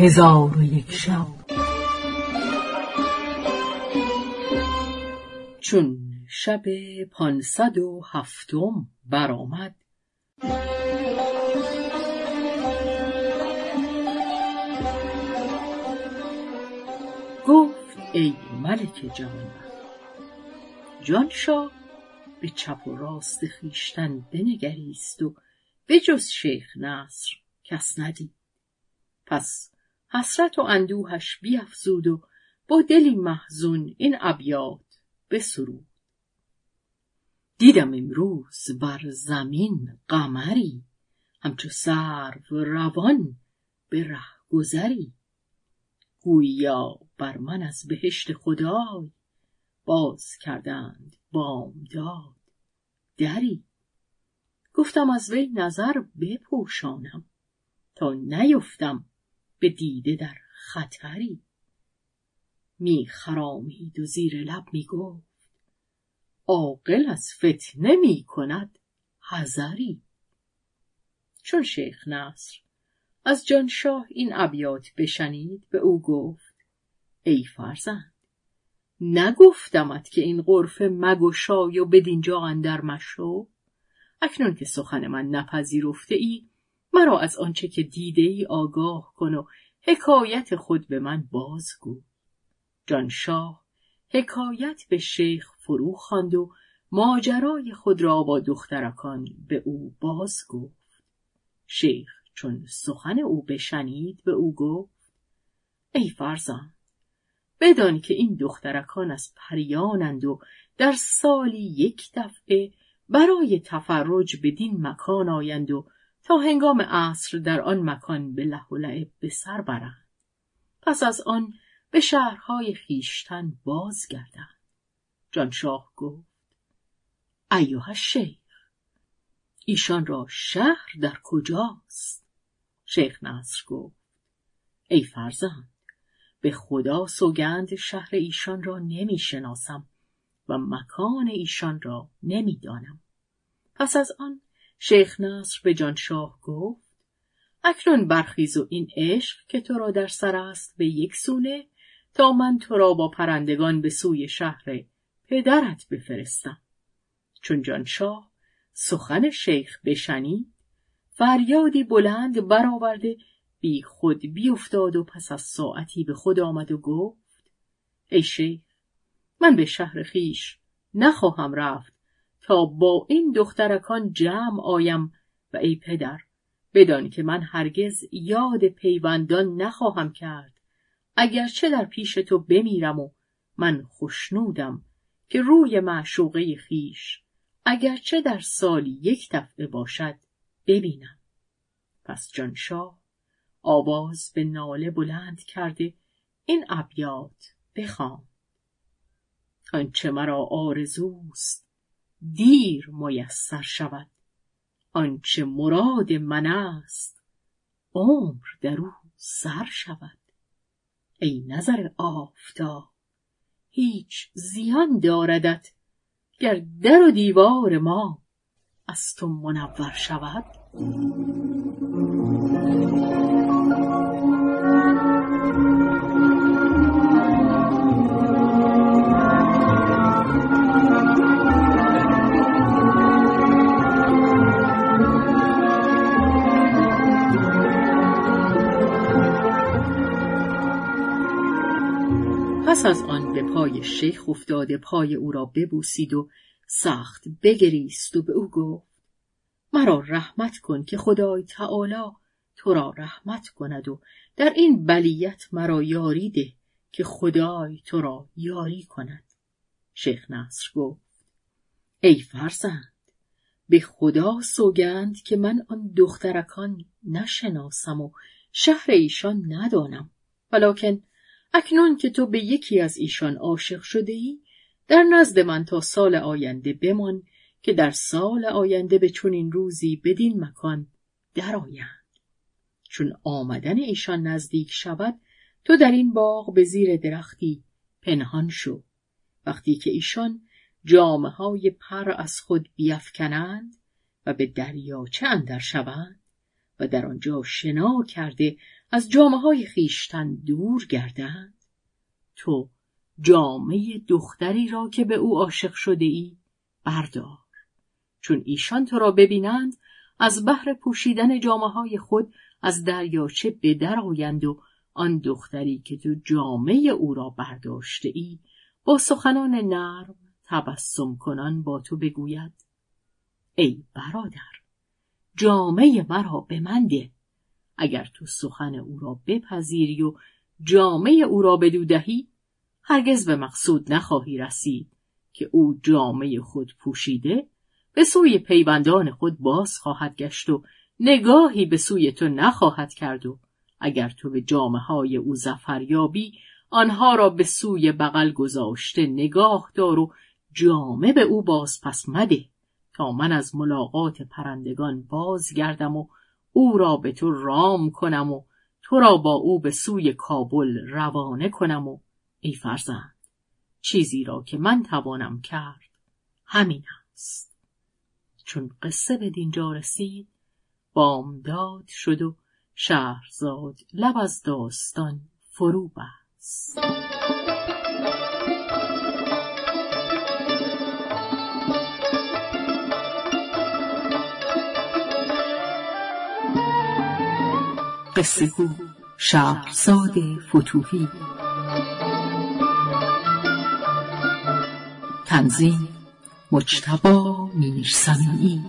هزار و یک شب. چون شب پانصد و هفتم برآمد. گفت ای ملک جوان جانشاه به چپ و راست خویشتن بنگریست و به جز شیخ نصر کس ندید. پس حسرت و اندوهش بیافزود و با دلی محزون این ابیات بسرود. دیدم امروز بر زمین قمری همچو سرو روان به ره گذری. گوییا بر من از بهشت خدای باز کردند بامداد دری. گفتم از وی نظر بپوشانم تا نیفتم به دیده در خطری. می خرامید و زیر لب می گفت عاقل از فتنه می کند حذری. چون شیخ نصر از جانشاه این ابیات بشنید به او گفت ای فرزند نگفتمت که این غرفه مگشای و بدینجا اندر مشو؟ اکنون که سخن من نپذیرفته ای مرا از آنچه که دیده ای آگاه کن و حکایت خود به من بازگو. جانشاه حکایت به شیخ فرو خواند و ماجرای خود را با دخترکان به او باز گفت شیخ چون سخن او بشنید به او گفت ای فرزند بدان که این دخترکان از پریانند و در سالی یک دفعه برای تفرج بدین مکان آیند و تا هنگام عصر در آن مکان به له و به سر برند. پس از آن به شهرهای خیشتن بازگردند. جانشاه گفت ایوه شیخ ایشان را شهر در کجاست؟ شیخ نصر گفت ای فرزند به خدا سوگند شهر ایشان را نمی شناسم و مکان ایشان را نمی دانم. پس از آن شیخ نصر به جانشاه گفت اکنون برخیز و این عشق که تو را در سر است به یک سونه تا من تو را با پرندگان به سوی شهر پدرت بفرستم. چون جانشاه سخن شیخ بشنید فریادی بلند برآورده بی خود بیافتاد و پس از ساعتی به خود آمد و گفت ای شیخ من به شهر خیش نخواهم رفت. تا با این دخترکان جمع آیم و ای پدر بدان که من هرگز یاد پیوندان نخواهم کرد. اگرچه در پیش تو بمیرم و من خوشنودم که روی معشوقه خیش اگرچه در سالی یک دفعه باشد ببینم. پس جانشاه آواز به ناله بلند کرده این ابیات بخوان. آنچه مرا آرزوست دیر میسر شود. آنچه مراد من است عمر در او سر شود. ای نظر آفتاب هیچ زیان داردت گر در و دیوار ما از تو منور شود. پس از آن به پای شیخ افتاده پای او را ببوسید و سخت بگریست و به او گفت مرا رحمت کن که خدای تعالی تو را رحمت کند و در این بلیت مرا یاری ده که خدای تو را یاری کند. شیخ نصر گفت ای فرزند به خدا سوگند که من آن دخترکان نشناسم و شهر ایشان ندانم ولیکن اکنون که تو به یکی از ایشان عاشق شده ای در نزد من تا سال آینده بمان که در سال آینده به چنین روزی بدین مکان درآیند. چون آمدن ایشان نزدیک شود تو در این باغ به زیر درختی پنهان شو. وقتی که ایشان جامعه های پر از خود بیافکنند و به دریاچه اندر شوند و در آنجا شنا کرده از جامعه های خیشتن دور گردند. تو جامعه دختری را که به او عاشق شده ای بردار. چون ایشان تو را ببینند از بحر پوشیدن جامعه های خود از دریاچه به در آیند و آن دختری که تو جامعه او را برداشته ای با سخنان نرم تبسم کنان با تو بگوید ای برادر جامعه مرا به من ده اگر تو سخن او را بپذیری و جامعه او را بدو دهی هرگز به مقصود نخواهی رسید که او جامعه خود پوشیده به سوی پیوندان خود باز خواهد گشت و نگاهی به سوی تو نخواهد کرد و اگر تو به جامعه های او زفر یابی آنها را به سوی بغل گذاشته نگاه دار و جامه به او باز پس مده تا من از ملاقات پرندگان بازگردم و او را به تو رام کنم و تو را با او به سوی کابل روانه کنم و ای فرزند چیزی را که من توانم کرد همین است. چون قصه به دینجا رسید بامداد شد و شهرزاد لب از داستان فرو بست. قصه گو شهرزاد فتوحی تنظیم مجتبا میرسمی